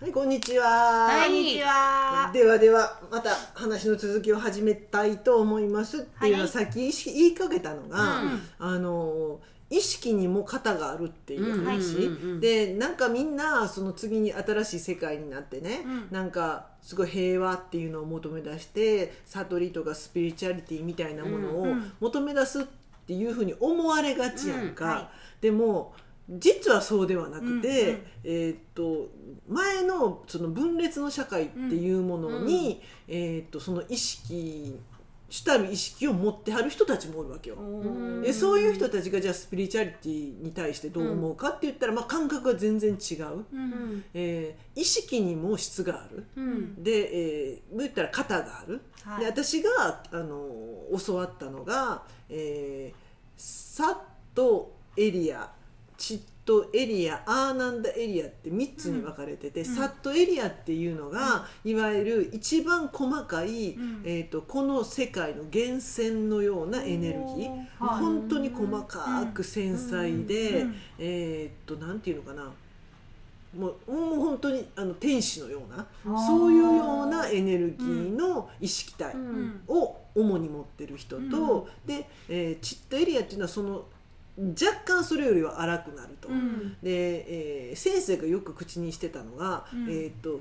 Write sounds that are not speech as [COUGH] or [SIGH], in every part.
はい、こんにちは。はい。こんにちは。ではではまた話の続きを始めたいと思いますっていうのは、はい。さっき意識言いかけたのが、うん。あの意識にも型があるっていう話、でなんかみんなその次に新しい世界になってね、うん。なんかすごい平和っていうのを求め出して悟りとかスピリチュアリティみたいなものを求め出すっていうふうに思われがちやんか、うん。はい。でも実はそうではなくて、うんうん。えーっと前のその分裂の社会っていうものに、えーっとその意識主たる意識を持ってはる人たちもおるわけよ。んでそういう人たちがじゃあスピリチュアリティに対してどう思うかって言ったら、まあ、感覚が全然違う、う。うん。んえー意識にも質がある。うん。で、えー言ったら型がある、はい。で私があの教わったのが、えーサットエリアチットエリアアーナンダエリアって3つに分かれてて、うん。サットエリアっていうのが、いわゆる一番細かい、うん。えー、とこの世界の源泉のようなエネルギー、はい。本当に細かく繊細で、うん。えーっとなんていうのかな。もうもう本当にあの天使のようなそういうようなエネルギーの意識体うん。を主に持ってる人と、で、えーチットエリアっていうのはその若干それよりは荒くなると。うん。で、えー先生がよく口にしてたのが、うん。えーっと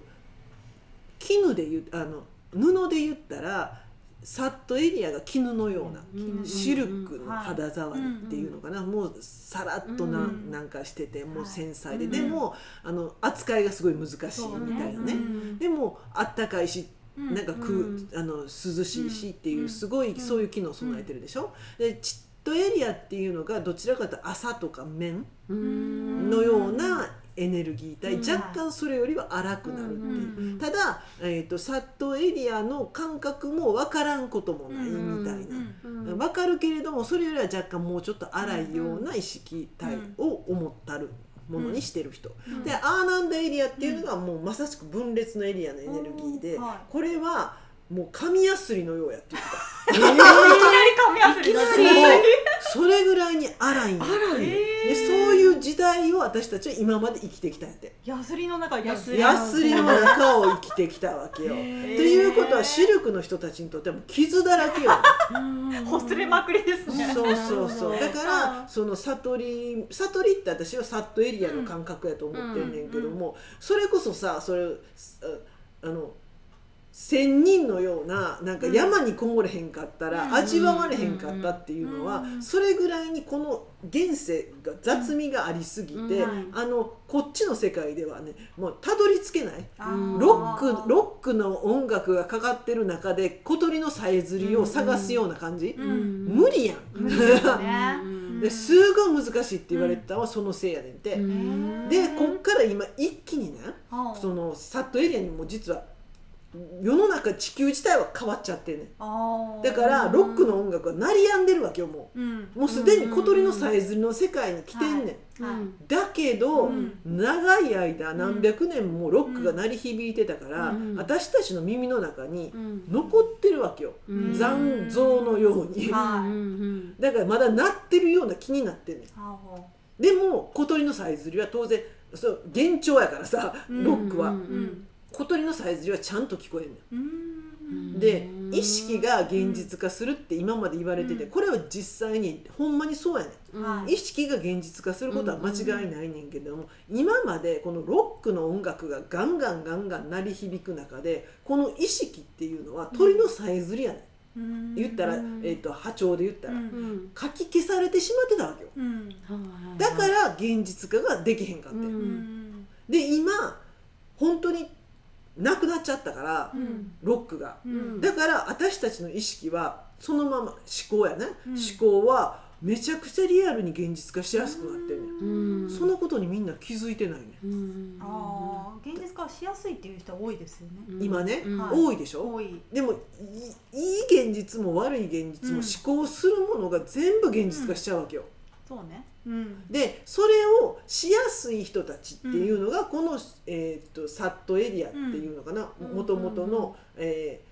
絹で言うあの布で言ったらサットエリアが絹のような。うん。シルクの肌触りっていうのかな、もうさらっとな,、うん。ん、なんかしててもうはい。繊細で、うん。でもあの扱いがすごい難しいみたいなね。うんでもあったかいしうん。なんかく、うん。あの涼しいしっていう、うん。すごいそういう機能を備えてるでしょ、でチットエリアっていうのがどちらかというと朝とか面うん。のようなエネルギー体、うん。若干それよりは荒くなるっていう。うんただ、えー、とサットエリアの感覚も分からんこともないみたいな、うん分かるけれどもそれよりは若干もうちょっと荒いような意識体を思ったるものにしてる人、うん。でアーナンダエリアっていうのがもうまさしく分裂のエリアのエネルギーで、うん。はい。これはもう紙やすりのようやって言ってた。いきなり紙やすりだいきなりそれぐらいに荒いんや荒い。でそういう時代を私たちは今まで生きてきたんやってヤスリの中に。ヤスリヤスリの中を生きてきたわけよ。ということはシルクの人たちにとってはもう傷だらけよ。[LAUGHS] ほつれまくりですね。そうそうそう。だからその悟り悟りって私はサットエリアの感覚やと思ってんねんけども、それこそさそれああの仙人のようななんか山にこもれへんかったらうん。味わわれへんかったっていうのはうんそれぐらいにこの現世が雑味がありすぎて、うん。あのこっちの世界ではねもうたどり着けない。ロックロックの音楽がかかってる中で小鳥のさえずりを探すような感じ、うん。無理やん。で [LAUGHS] すごい難しいって言われてたのはそのせいやねんて、うん。でこっから今一気にねそのサットエリアにも実は世の中地球自体は変わっちゃってんね。だからロックの音楽は鳴りやんでるわけよもう。ん。うもうすでに小鳥のさえずりの世界に来てんねん、はい。だけど、うん。長い間何百年もロックが鳴り響いてたから、うん。私たちの耳の中にうん。残ってるわけよ、うん。残像のように、[LAUGHS] だからまだ鳴ってるような気になってんねん。あでも小鳥のさえずりは当然そう幻聴やからさうん。ロックは、うん。ーうん小鳥のさえずりはちゃんと聞こえんねうん。んで意識が現実化するって今まで言われてて、うん。これは実際にほんまにそうやねん。はい。意識が現実化することは間違いないねんけども、今までこのロックの音楽がガンガンガンガン鳴り響く中でこの意識っていうのは鳥のさえずりやねん、うん。言ったら、うん。えー、と波長で言ったら、うん。うんかき消されてしまってたわけよ。うん。だから現実化ができへんかって、うんうん。で今本当になくなっちゃったから、うん。ロックが。うん。だから私たちの意識はそのまま思考やね、うん。思考はめちゃくちゃリアルに現実化しやすくなってんね、うん。ん、そのことにみんな気づいてないね、うん。ああ現実化しやすいっていう人は多いですよね。今ね、多いでしょ？多い。でもいいい現実も悪い現実もうん。思考するものが全部現実化しちゃうわけよ、そうね。うん。でそれをしやすい人たちっていうのがこの、えー、とサットエリアっていうのかな。うん。もともとの、えー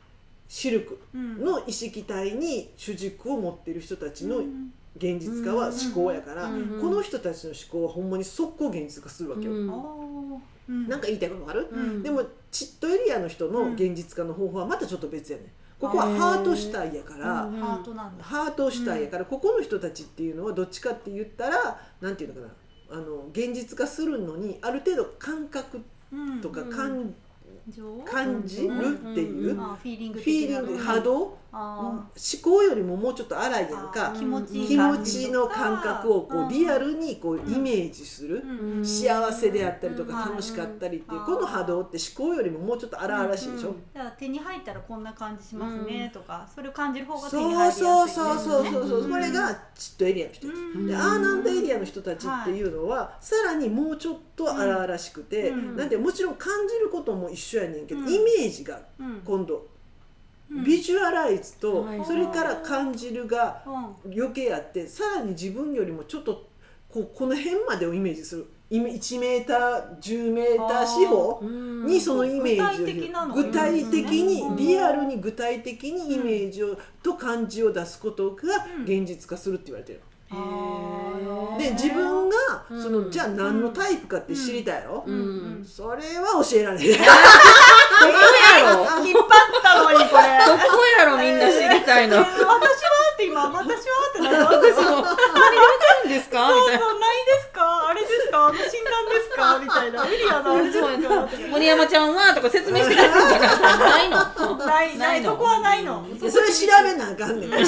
シルクうん。の意識体に主軸を持っている人たちのうん。現実化は思考やから、うんこの人たちの思考はほんまに速攻現実化するわけよ。うん。あうん。なんか言いたいことわかる、うん。でもチットエリアの人の現実化の方法はまたちょっと別やねんここはハート主体やから、うんハートなんだ。ハート主体やから、ここの人たちっていうのはどっちかって言ったらなんていうのかなあの現実化するのにある程度感覚うんとかうん感,、情感じ？るっていう、フィーリングフィーリング波動、思あ考よりももうちょっと荒いやんあかー。気持ちの感覚をこうリアルにこうイメージする、うん。幸せであったりとかうん。楽しかったりっていう、うん。この波動って思考よりももうちょっと荒々しいでしょ、うんじゃあ手に入ったらこんな感じしますねとか、それを感じる方が手そうに入りやすいそうそうそうそうそう、う。ん。これがチットエリアの人たち、うん。でアーナンドエリアの人たちっていうのは、さらにもうちょっと荒々しくて、うん。なんてもちろん感じることも一緒やねんけど、うん。イメージがうん。今度、うん。ビジュアライズと、はい。それから感じるがうん。余計あってさらに自分よりもちょっとこうこの辺までをイメージする。イメ1メーター10メーター四方うん。にそのイメージを具体的なの。具体的うん。にリアルに具体的にイメージをと感じを出すことがうん。現実化するって言われてる。で自分そのじゃあ何のタイプかって知りたいやろ、うん。うん。それは教えられない。[LAUGHS] どこやろ？引っ張ったのにこれ。どこやろみんな知りたいの。[LAUGHS] 私は？って今私は？ってなりますよ。私も。何がわかるんですか？みたいな。そうないですかあの診断ですか？[LAUGHS] みたいな。エリアのあれですそうやなか？[LAUGHS] 森山ちゃんはとか説明してくれるなないの？ないないそこはないの。それ調べなあかんねん。調べ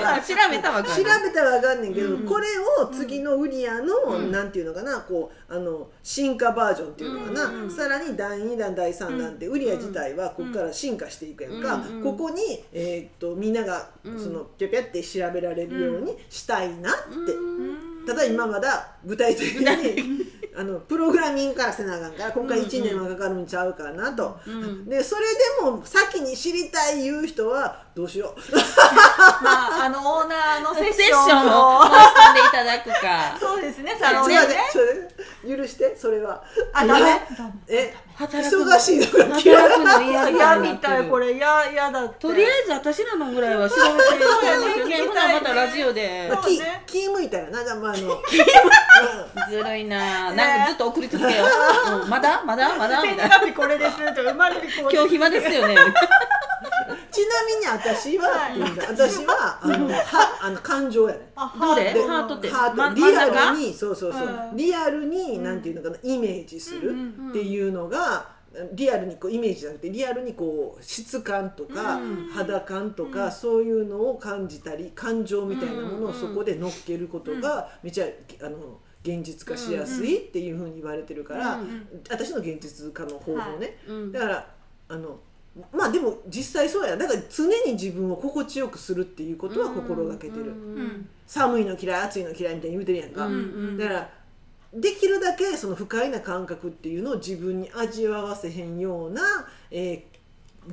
た調べたわか調るべたらわかんねんけど、うん。これを次のウリアの、うん。なんていうのかな？こうあの進化バージョンっていうのかな、さらに第2弾第3弾って、ウリア自体はここから進化していくやんか、うん。ここに、えーっとみんながうん。そのぴゃぴゃって調べられるようにしたいなって、うんただ今まだ具体的に [LAUGHS] あのプログラミングからせなあかんから今回1年はかかるんちゃうかなと。うんでそれでも先に知りたい言う人はどうしよう。[LAUGHS] まああのオーナーのセッシションを。を申し込んでいただくか。[LAUGHS] そうですねサロンでね許してそれは。あダメ。え？忙しいのが嫌い嫌嫌みたいこれ。嫌嫌だとりあえず私らのぐらいは調べてるんですよそうやね。ほなまたラジオで。まあ、気そうね。気向いたらな。じゃあまああの。ずるいな。なんかずっと送り続けよう、うんまだ？まだ？まだ？[LAUGHS] み生たいな。これです。と生まれ日今日暇ですよね [LAUGHS] ちなみに私は、はい。私はあのはあの感情やねあどれでハートって。ハート。まリアルにそうそうそう、うん。リアルに、うん。なんていうのかなイメージするうんっていうのが、リアルにこうイメージじゃなくてリアルにこう質感とか、うん。肌感とか、うん。そういうのを感じたり感情みたいなものをうん。そこで乗っけることがめちゃあの現実化しやすいっていうふうに言われてるから、うん私の現実化の方法ね、うん。だからあのまあでも実際そうや。だから常に自分を心地よくするっていうことは心がけてる、うん。うん寒いの嫌い暑いの嫌いみたいに言うてるやんか、うんうんだからできるだけその不快な感覚っていうのを自分に味わわせへんような、えー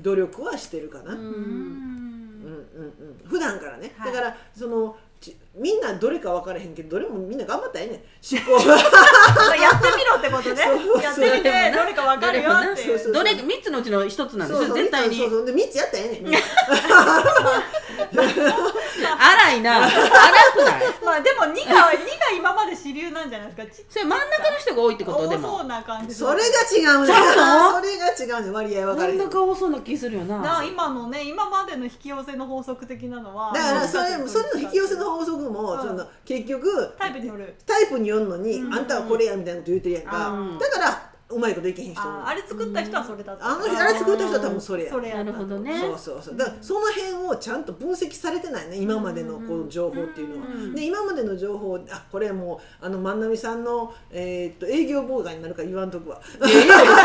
努力はしてるかな、ううん、うんんうんうん。普段からね、はい。だからそのちみんなどれか分からへんけどどれもみんな頑張ったらええねん。思考。[LAUGHS] やってみろってことね。やってみてどれかわかるよって。どれ三つのうちの一つなんですよ絶対に。そうそう。で3つやったらええねん [LAUGHS] [LAUGHS] 荒いな。荒くない？[LAUGHS] まあでも2が二が今まで主流なんじゃないですか。ちそれ真ん中の人が多いってこと？でも。多そうな感じ。それが違うね。それが違うね。割合分か真ん中多そうな気するよな。な今のね今までの引き寄せの法則的なのはからそれそれの引き寄せの法法則も、うん。その結局タイプによる。タイプによるのに、うん。あんたはこれやみたいなこと言うてるやんか、うん。だからうまいこといけへん人。もああれ作った人はそれだったあの人あれ作った人は多分それや。それやなるほどね。そうそうそう。だからその辺をちゃんと分析されてないね今までのこの情報っていうのは、うんで今までの情報あこれもうあの万波さんの、えーっと営業妨害になるから言わんとくわ。いやいや別にもう散々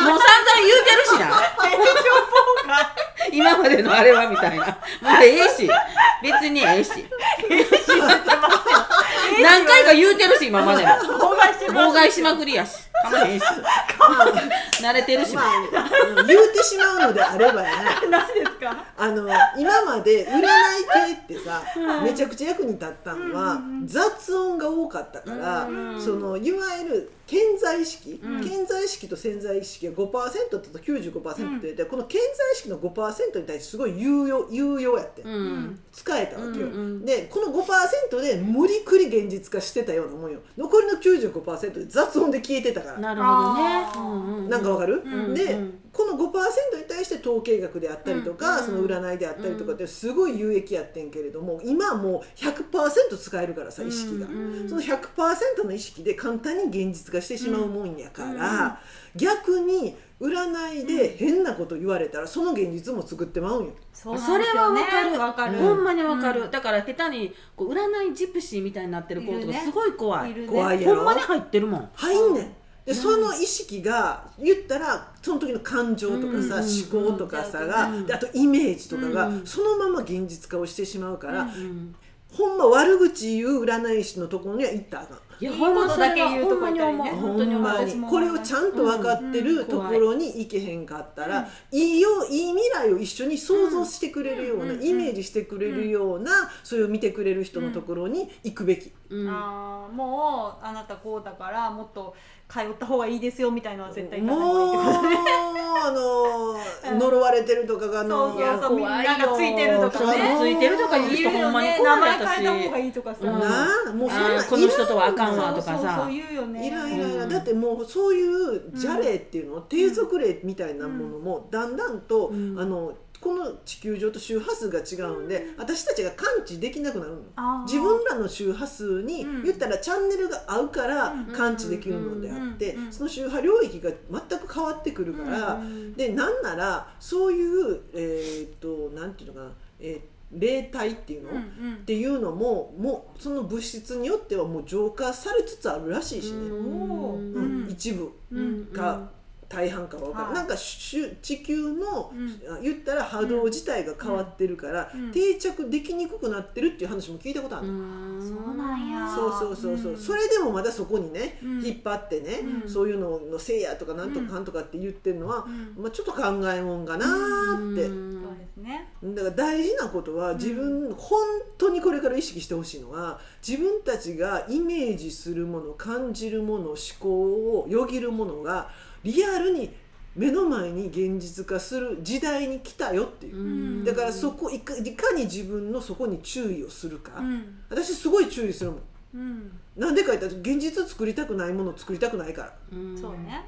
言うてるしな。今までのあれはみたいな。もうええし。別にええし [LAUGHS] 何回か言うてるし今までも。妨害してる妨害しまくりやし。かまへんし。慣れてるし。言うてしまうのであればやな。何ですか？あの今まで占い系ってさ、めちゃくちゃ役に立ったのは、うんうんうん。雑音が多かったから、うんそのいわゆる健在意識、うん。健在意識と潜在意識が5%と95%って、でこの健在意識の5%に対してすごい有用有用やって、うん。使えたわけよ、うんうんでこの5%で無理くり現実化してたようなもんよ。残りの95%で雑音で消えてたから、なるほどね。あー。うんうんなんかわかる、うんで、うん。この5%に対して統計学であったりとか、うんその占いであったりとかってすごい有益やってんけれども今はもう100%使えるからさ意識が、うんその100%の意識で簡単に現実化してしまうもんやから、逆に占いで変なこと言われたらその現実も作ってまうんよ。そうなんそれですよね。はわかる。わかる。ほんまにわかる、うん。だから下手にこう占いジプシーみたいになってる子とかすごい怖い。ね。怖いやろ。ほんまに入ってるもん。入んねん。でその意識が言ったらその時の感情とかさ、うん。思考とかさが、うん。であとイメージとかが、うん。そのまま現実化をしてしまうから、うん。ほんま悪口言う占い師のところには行ったらあかん。いやいいことだけ言うとこにね。本当に思う。ほんまに。私もこれをちゃんと分かってるうんところに行けへんかったら、いいよいい未来を一緒に想像してくれるような、うんイメージしてくれるような、それを見てくれる人のところに行くべき。うん。あーもうあなたこうだからもっと通った方がいいですよみたいなのは絶対言もうあのうん呪われてるとかがあのそうそうそうみん怖いよながついてるとかね。ついてるとか言う人ほんまに怖い名前私変えた方がいいとかさ、うんなあもうそんなこの人とはあかんわとかそうそうさ。そう言うよね。いらんいらん。いだってもうそういう邪霊っていうの、低俗霊みたいなものもだんだんと、うん。あのこの地球上と周波数が違うんで、私たちが感知できなくなるの。自分らの周波数に、うん。言ったらチャンネルが合うからうん。感知できるのであって、その周波領域が全く変わってくるから、うんでなんならそういうえーっとなんていうのかな、えー霊体っていうの、うんうん。っていうのももうその物質によってはもう浄化されつつあるらしいしね、うん。うん一部うんか大半かは分からん、はい。なんかしゅ地球の、うん。あ言ったら波動自体が変わってるから、うん。定着できにくくなってるっていう話も聞いたことある、そうなんや。そうそうそうそう、うん。それでもまだそこにね、うん。引っ張ってね、うん。そういうののせいやとかなんとかかんとかって言ってるのは、うん。まあ、ちょっと考えもんかなーって。うん。そうですね。だから大事なことは自分、本当にこれから意識してほしいのは自分たちがイメージするもの感じるもの思考をよぎるものがリアルに目の前に現実化する時代に来たよっていう、うん。だからそこいかいかに自分のそこに注意をするか、うん。私すごい注意するもん。うん。なんでか言ったら現実作りたくないものを作りたくないから、うん。そうね。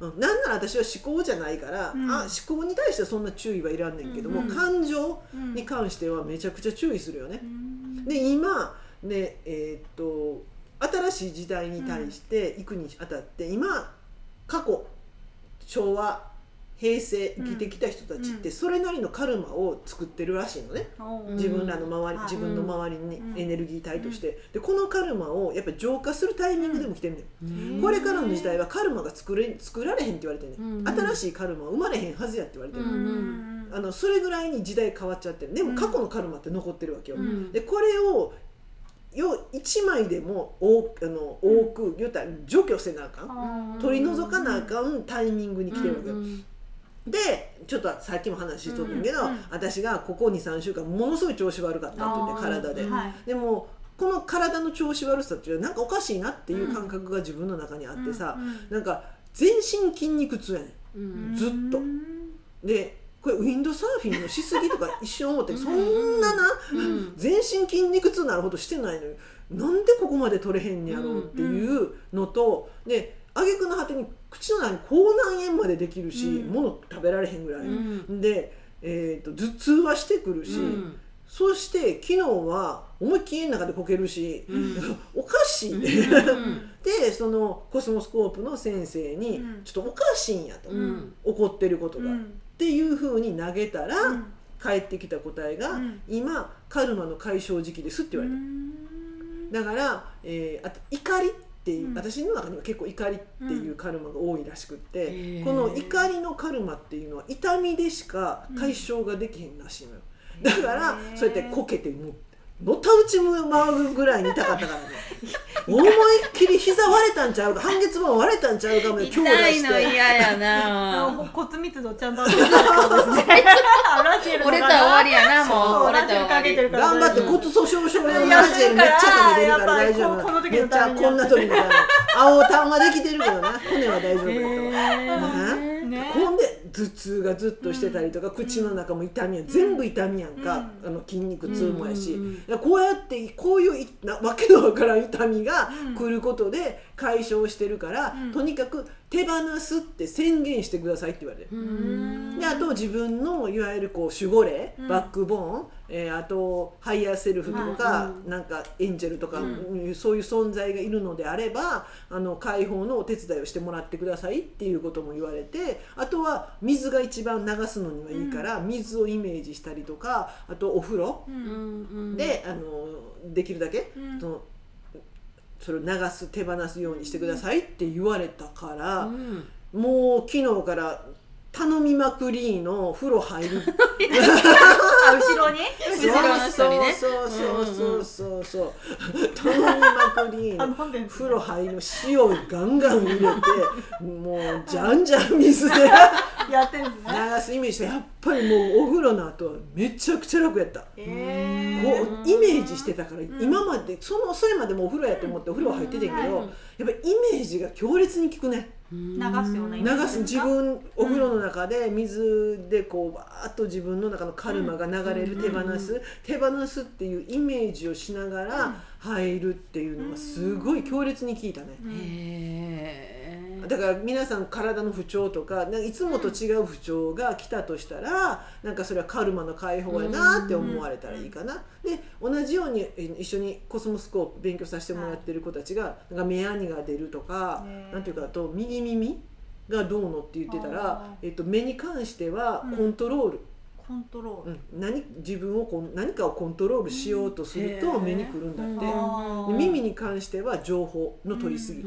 うん、なんなら私は思考じゃないから、うん。あ思考に対してはそんな注意はいらんねんけども、うん。感情うんに関してはめちゃくちゃ注意するよね。う。ん。で今ねえーっと新しい時代に対して行くにあたって、今過去昭和平成生きてきた人たちってうん。それなりのカルマを作ってるらしいのね、おー自分らの周り、はい自分の周りにうん。エネルギー体として、でこのカルマをやっぱ浄化するタイミングでも来てんねん、うん。これからの時代はカルマが作れ作られへんって言われてんね、うん。ん新しいカルマは生まれへんはずやって言われてる、うん。うん。あのそれぐらいに時代変わっちゃってるでもうん過去のカルマって残ってるわけよ、うん。でこれをよ1枚でも多あの多く言ったら除去せなあかん。取り除かなあかんタイミングに来てるわけよ、うんでちょっとさっきも話しとったんやけど、うんうん。私がここ23週間ものすごい調子悪かったって言って体で、はい。でもこの体の調子悪さっていうのはなんかおかしいなっていう感覚が自分の中にあってさ、うんなんか全身筋肉痛やねうん。んずっと。うんでこれウィンドサーフィンのしすぎとか一瞬思ってそんなな、うん。全身筋肉痛なるほどしてないのになんでここまで取れへんねやろうっていうのと、で挙句の果てに口の中に口内炎までできるし、うん。物食べられへんぐらい、うん。で、えー、と頭痛はしてくるし、うん。そして昨日は思いっきり家の中でこけるし、うん。おかしい、うん。[LAUGHS] でそのコスモスコープの先生に、うん。ちょっとおかしいんやと、うん。怒ってることが、っうんていうふうに投げたら、うん。返ってきた答えが、うん。今カルマの解消時期ですって言われた、だから、えーあと怒りっていう、うん。私の中には結構怒りっていうカルマが多いらしくって、この怒りのカルマっていうのは痛みでしか解消ができへんらしいのよ、だからそうやってこけてものたうち回るぐらいに痛かったからね。[LAUGHS] 思いっきり膝割れたんちゃうか半月板割れたんちゃうかも強打痛いの嫌やあなの骨密度ちゃんと。[LAUGHS] 折れたら終わりやなもう。そう。折れたら終わり。頑張って骨粗しょう症のうんラジエルめっちゃ食べてるから大丈夫めっちゃこんな時みたいな青タンはできてるけどな。骨は大丈夫やと、へねねほん。で頭痛がずっとしてたりとか、口の中も痛みや、全部痛みやんか、あの筋肉痛もやし、こうやってこういういなわけのわからん痛みが来ることで解消してるから、うん。とにかく手放すって宣言してくださいって言われる。うん。であと自分のいわゆるこう守護霊、うん。バックボーン、えーあとハイヤーセルフとか、うん。なんかエンジェルとか、うん。そういう存在がいるのであればあの解放のお手伝いをしてもらってくださいっていうことも言われてあとは水が一番流すのにはいいから、水をイメージしたりとかあとお風呂ううんん。で、あのできるだけ、うん。そのそれを流す手放すようにしてくださいって言われたから。うん。もう昨日から頼みまくりの風呂入る。あ [LAUGHS] 後ろに？後ろの人にねそうそうそうそうそう頼みまくりあの風呂入る塩をガンガン入れてもうじゃんじゃん水で流やってるんですねすイメージしてやっぱりもうお風呂の後はめちゃくちゃ楽やった。えこーうイメージしてたから、今までそのそれまでもお風呂やと思ってお風呂入っててんけど、うんやっぱりイメージが強烈に効くね。流流すようなイメージ流す。自分お風呂の中で水でこうバーッと自分の中のカルマが流れる手放す。手放すっていうイメージをしながら入るっていうのがすごい強烈に効いたね。へーだから皆さん体の不調とかなんかいつもと違う不調が来たとしたらなんかそれはカルマの解放やなって思われたらいいかな。で同じようにえ一緒にコスモスコープ勉強させてもらってる子たちがなんか目やにが出るとかねなんていうかあと右耳がどうのって言ってたあら、えっと、目に関してはうん。コントロール、コントロール。うん。何自分をこう何かをコントロールしようとするとうん。目に来るんだって。あー。で耳に関しては情報の取りすぎ、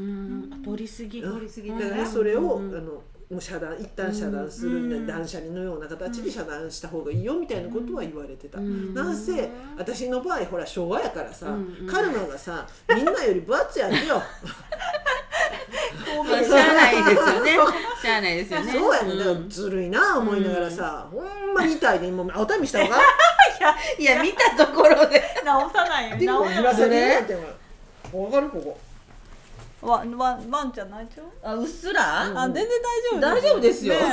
取りすぎ。うん。取りすぎだからそれを、うんあのもう遮断一旦遮断する断捨離のような形で遮断した方がいいよみたいなことは言われてた。うん。なんせ私の場合ほら昭和やからさ、うんカルマがさみんなより分厚いやんよ。ま [LAUGHS] あ [LAUGHS] しゃあないですよね。しゃあないですよね。そうやね。だかずるいな思いながらさ、ほんまみたいにもう青たみした方がいや見たところで。[LAUGHS] 直さないよ。でも直さない紫になってもわかるここわわワンちゃん泣いちゃうあうっすら？あ全然大丈夫大丈夫ですよ。ねえ。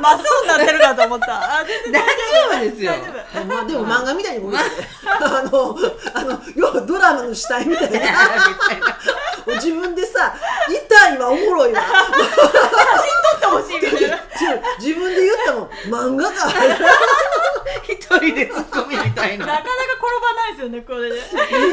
まっすぐになってるかと思った。あ全然大丈夫ですよ。大丈夫まあでも漫画みたいに動いててあのあの要はドラマの死体みたいな。[LAUGHS] 自分でさ痛いわおもろいわ。撮ってほしいみたいな。自分で言ったもん。漫画か。[LAUGHS] 一人で突っ込みみたいな。なかなかよねこれ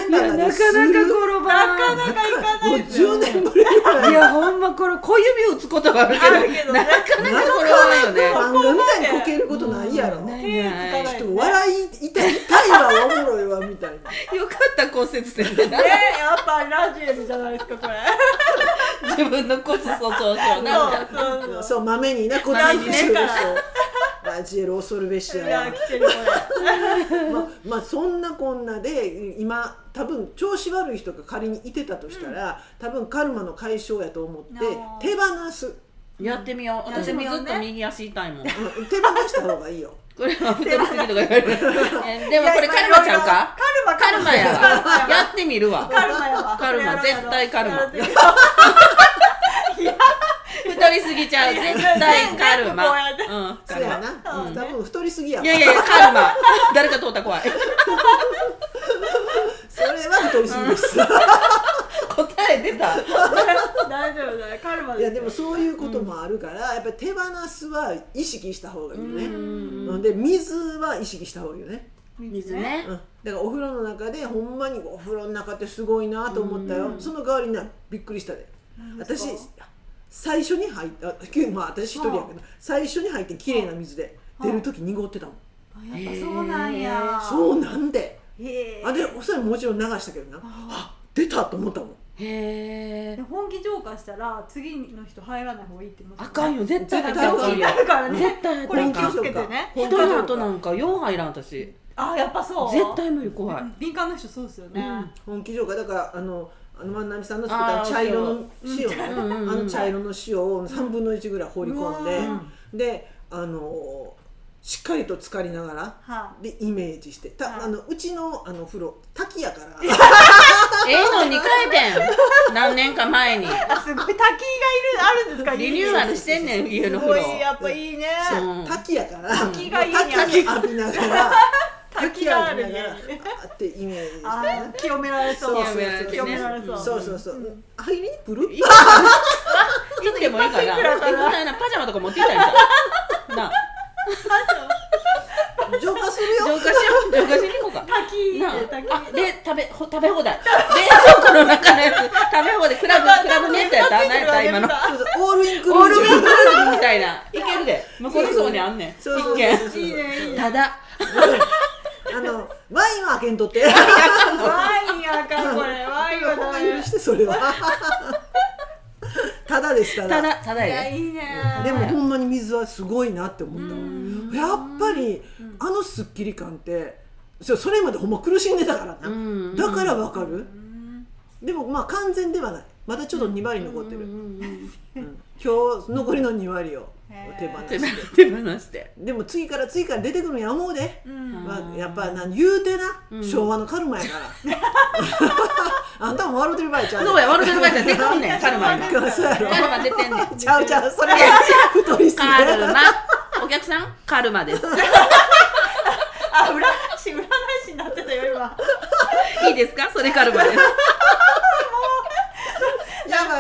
ななかなか転ばなかなかいかないですよ10年ぶり。ぐらいいやほんまこれ小指打つことはあるけどあるけどね。なかなか転ばないよね。漫画みたいにこけることないやろ、ね手つかないちょっと笑い痛い痛いわおもろいわみたいな。[LAUGHS] よかった骨折点で。なねやっぱラジエルじゃないですかこれ。[LAUGHS] 自分の骨粗鬆症。そうなんかそう。そうそう豆になこっち豆にね。にしてる人ラジエル恐るべしいや [LAUGHS] まあ、まあそんなこんなで今多分調子悪い人が仮にいてたとしたら、多分カルマの解消やと思って手放す、やってみよう。私もずっと右足痛いもん。うん手放した方がいいよ。これは太りすぎとか言われる。えでもこれカルマちゃうか？カルマカルマやカルマわ。やってみるわ。カルマやわ。カルマ。絶対カルマ。[LAUGHS] 太りすぎちゃう。絶対カルマ。こうんそうやな、多分太りすぎやわ。いやいやカルマ。誰か通ったら怖い。それは太りすぎです。[LAUGHS] 答え出た [LAUGHS] いやでもそういうこともあるから、やっぱり手放すは意識した方がいいよね、うん。で水は意識した方がいいよね、水ね。うん、だからお風呂の中でほんまにお風呂の中ってすごいなと思ったよ、その代わりになびっくりしたで。私最初に入ったあまあ私一人やけど最初に入って綺麗な水で出る時濁ってたもん、やっぱそうなんや。そうなんで。へえあでそれもちろん流したけどな。あ出たと思ったもんへえで本気浄化したら次の人入らない方がいいって言いますあかんよ。絶対入った絶対らあかんよ。だからね。絶対入ったこれ気をつけてね。人の後なんかよう入らん私。あやっぱそう。絶対無理怖い、敏感な人そうですよね、本気浄化。だからあのあの万波さんの作った茶色の塩。あの茶色の塩を3分の1ぐらい放り込んで、うであのしっかりと浸かりながらはでイメージして。た、はいあのうちのあの風呂滝やから。ええのに変えてん。何年か前に。あすごい滝がいるあるんですか？リニューアルしてんねん家の。す風呂ごいやっぱいいね。滝やから滝が家に [LAUGHS] ある滝浴びながら滝がある滝浴びながら家にあってイメージして清められそう。そうそうそう。清められそう。そうそうそう。入りプル [LAUGHS] 行ってもいいいくらかなパジャマとか持っていったらいいじゃんなあ [LAUGHS] 浄化するよ。浄化しよう。浄化しに行こうか。滝なあ。あで食べほ食べ放題。冷蔵庫の中のやつ。食べ放題。クラブクラブネットやった？何やった？今の。オールインクルージみたいな。いけるで。向こうのそこにあんねん。そうそうそう一軒。いいねいいね。ただ。あのワインは開けんとって。ワインあかんこれ。ワインは許してそれはただですただただただいやいいね。でもほんまに水はすごいなって思ったわ。やっぱりあのスッキリ感ってそれまでほんま苦しんでたからな、うん。だからわかる、うん。でもまあ完全ではない。まだちょっと2割残ってる、今日残りの2割を手放手して。放 [LAUGHS] 手放して。でも次から次から出てくるんや思うで、やっぱ言うてな、うん。昭和のカルマやから。[LAUGHS] あんたも笑うてる場合ちゃうそうや笑ってる場合じゃ出てくんねん [LAUGHS] カルマ今そうやろ。カルマ出てんねん。ちゃうちゃうそれは。太りすぎカルマ。お客さんカルマです。あ占い師占い師になってたよ今。いいですか？それカルマです。や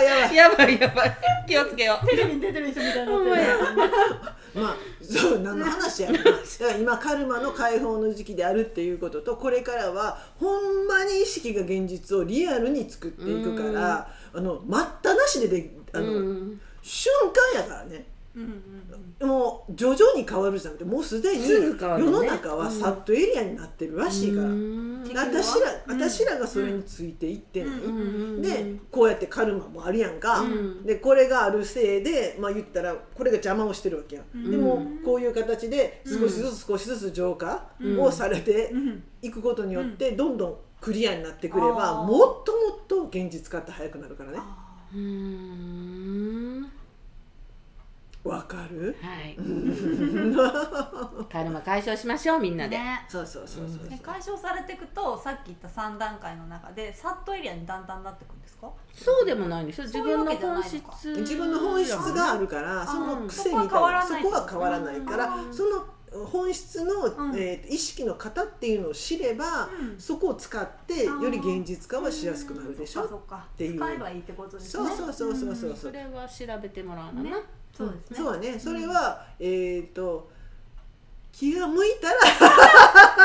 ばいやばい。やばいやばい。気をつけよう。テレビに出てる人みたいになってる。まあそう何の話や。ろなだから今カルマの解放の時期であるっていうこととこれからはほんまに意識が現実をリアルに作っていくからあの待ったなしでであの、うん。瞬間やからねもう徐々に変わるじゃなくてもうすでに世の中はサットエリアになってるらしいから、うん。私らうん。私らがそれについていってんのよ、うん。うん。でこうやってカルマもあるやんか、うん。でこれがあるせいでまあ言ったらこれが邪魔をしてるわけやん、ん。でもこういう形で少しずつ少しずつ浄化をされてうん。いくことによってどんどんクリアになってくれば、もっともっと現実化って早くなるからね。あうんわかる？はい。カルマ解消しましょうみんなで、ーね。そうそうそうそうで解消されていくとさっき言った3段階の中でサットエリアにだんだんなっていくんですか？そうでもないんでしょ自そういう分の本質。自分の本質があるからその癖みたいそこは変わならないそこは変わらないからうんその本質の、うん。えー意識の型っていうのを知れば、うん。そこを使ってより現実化はしやすくなるでしょ、うんそっていう。使えばいいってことですそうねそうそうそうそう。そそうれは調べてもらうのね。な、そうですね。そうだねそれは、えっ、と気が向いたら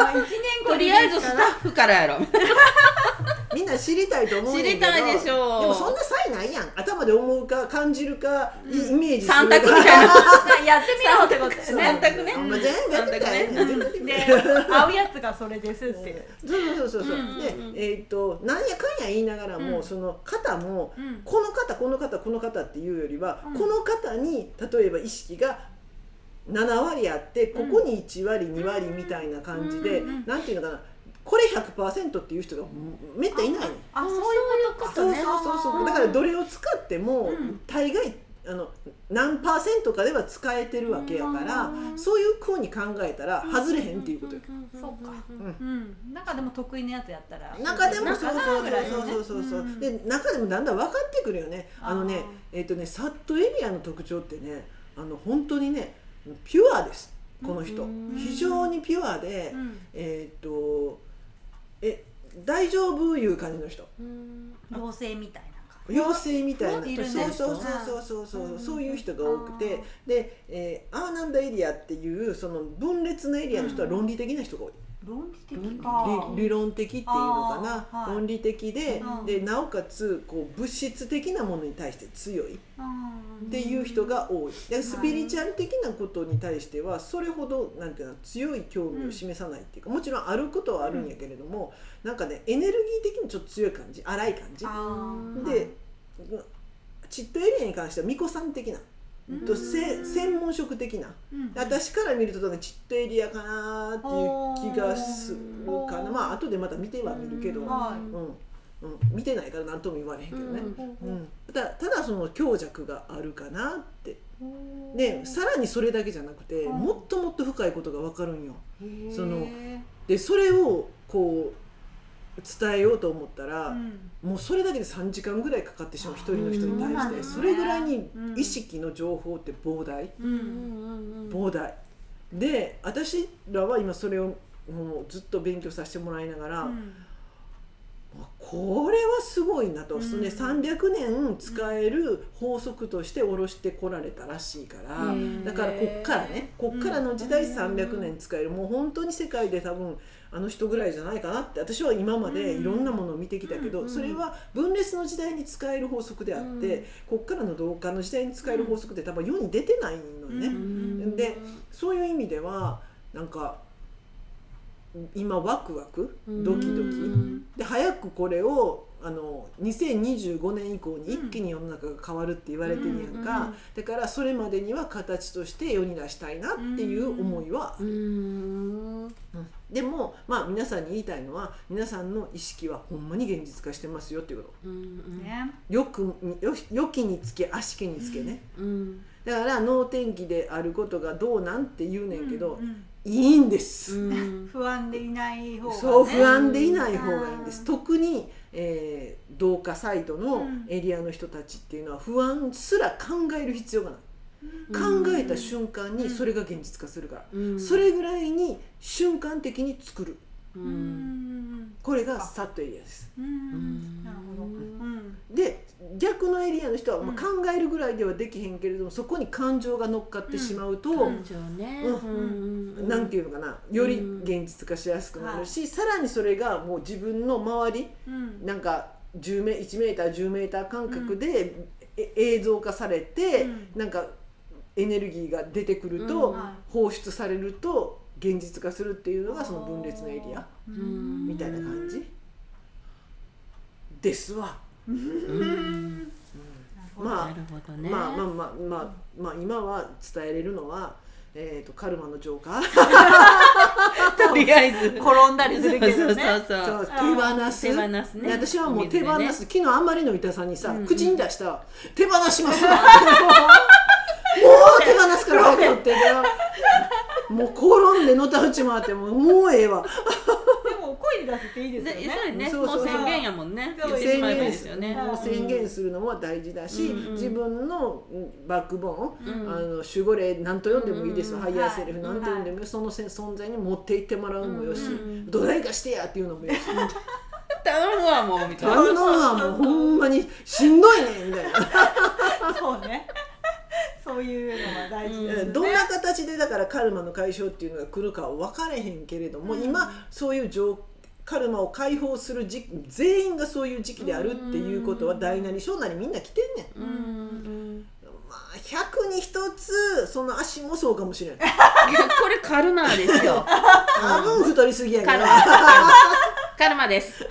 まあ一年後とりあえずスタッフからやろ [LAUGHS] みんな知りたいと思うねんけど。知りたいでしょう。でもそんな才ないやん。頭で思うか感じるか、イイメージする三択みたいな。[LAUGHS] やってみようってことですね。三択ね。まあ、全部やってみたらええね。ん全部合うやつがそれですってそう。そうそうそう、うんで、うん。えーっとなんやかんや言いながらも、うんその方も、うん。この方この方この方っていうよりは、うん。この方に例えば意識が7割あってここに1割、2割みたいな感じで、うんうん。なんていうのかなこれ100%っていう人がめったいない。の。あそういうことそうねそうそうそう。だからどれを使っても、うん大概あの何パーセントかでは使えてるわけやから、うん。そういうふうに考えたら外れへんっていうことよ。そうか。うん。うん。中でも得意なやつやったら中でもそうそうそうそう。そうそう、んで中でもだんだん分かってくるよね。あのねあえっ、とねサットエリアの特徴ってねあの本当にねピュアです。この人。うん。非常にピュアで、うん。えっ、とえ大丈夫いう感じの人。うん。妖精みたいな感妖精みたいな、そうそうそうそうそうそう、うん。そういう人が多くて。で、えーアーナンダエリアっていうその分裂のエリアの人は論理的な人が多い、論理的論か理理論的っていうのかな、はい。論理的で,、うん。でなおかつこう物質的なものに対して強い。っうんていう人が多い。でスピリチュアル的なことに対してはそれほどなんていうの強い興味を示さないっていうかもちろんあることはあるんやけれども、なんかねエネルギー的にちょっと強い感じ。荒い感じで、チットエリアに関しては巫女さん的なとせ専門職的な。うん。私から見るとなんかちっとエリアかなっていう気がするかな。まあ後でまた見ては見るけど、うん。はうん、見てないから何とも言われへんけどね、うんうんただただその強弱があるかなって。でさらにそれだけじゃなくてうんもっともっと深いことが分かるんよ。いそのでそれをこう伝えようと思ったら、うん。もうそれだけで3時間ぐらいかかってしまう一人の人に対してそれぐらいにうん意識の情報って膨大。ううんん膨大。で私らは今それをもうずっと勉強させてもらいながら、うん。これはすごいなと、うん。それで300年使える法則として下ろしてこられたらしいから、うん。だからこっからねこっからの時代300年使える。もう本当に世界で多分あの人ぐらいじゃないかなって私は今までいろんなものを見てきたけど、うんそれは分裂の時代に使える法則であって、こっからの同化の時代に使える法則って多分世に出てないのね。うんでそういう意味ではなんか今ワクワク？ドキドキ、うん。で早くこれをあの2025年以降に一気に世の中が変わるって言われてるやんか、うんだからそれまでには形として世に出したいなっていう思いは、うんうんでもまあ皆さんに言いたいのは皆さんの意識はほんまに現実化してますよっていうこうんねとよくよよきにつけ悪しきにつけね。うんだから能天気であることがどうなんって言うねんけど、うんうん。いいんです。うん。不安でいない方がね。そう不安でいない方がいいんです、うん。特に、えー、同化サイトのうん。エリアの人たちっていうのは不安すら考える必要がない、うん。考えた瞬間にそれが現実化するから、うん。それぐらいに瞬間的に作る。ううん。んこれがサットエリアです。うんん。なるほど。うんで逆のエリアの人は、まあうん。考えるぐらいではできへんけれどもそこに感情が乗っかってしまうと、感情ね。うん。うん。なんていうのかな。より現実化しやすくなるし、さらにそれがもう自分の周りうん。なんか10メ1メーター10メーター間隔で、え映像化されて、うん。なんかエネルギーが出てくるうん。と、は放出されると現実化するっていうのがその分裂のエリアん。みたいな感じですわ。まあねまあまあまあまあまあ今は伝えれるのは、えー、とカルマの浄化。[LAUGHS] とりあえず。転んだりするけどね。そうそうそう手放す。手放すね。私はもう手放す、お水昨日あんまりの痛さにさ、うん口に出した手放します。わ [LAUGHS] もう手放すから早くってもう転んでのたうち回ってもうもうええわ声に出すっていいですよね。でそうね。そうそうもう。宣言やもんね。宣言ですよね。もう宣言するのも大事だし、うんうん自分のうんバックボーン、うん。あの守護霊何と読んでもいいですよ、うんハイヤーセルフはい何と読んでもいいそのせ存在に持っていってもらうのもよし、うんどないかしてやっていうのもよし。頼むわもうみたいな。あんなのはもうほんまにしんどいねみたいな。そうね。そういうのは大事ですね。えどんな形でだからカルマの解消っていうのが来るかは分かれへんけれども、うん。今そういう状カルマを解放する時期全員がそういう時期であるっていうことは大なり小なりみんな来てんねん。うんうん。まあ100に1つその足もそうかもしれない。[LAUGHS] これカルマですよ。多分太りすぎやけど。カルマカルマです。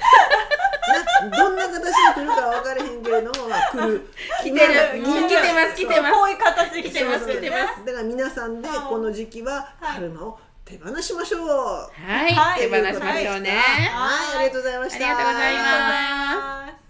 などんな形で来るかは分かれへんけれども、まあ、来る。来てる。今来てます来てます。こういう形で来てます来てますだから皆さんではい。この時期ははい。カルマを手放しましょう。はいはい手放しましょうねはい、ありがとうございました。ありがとうございますありがとうございます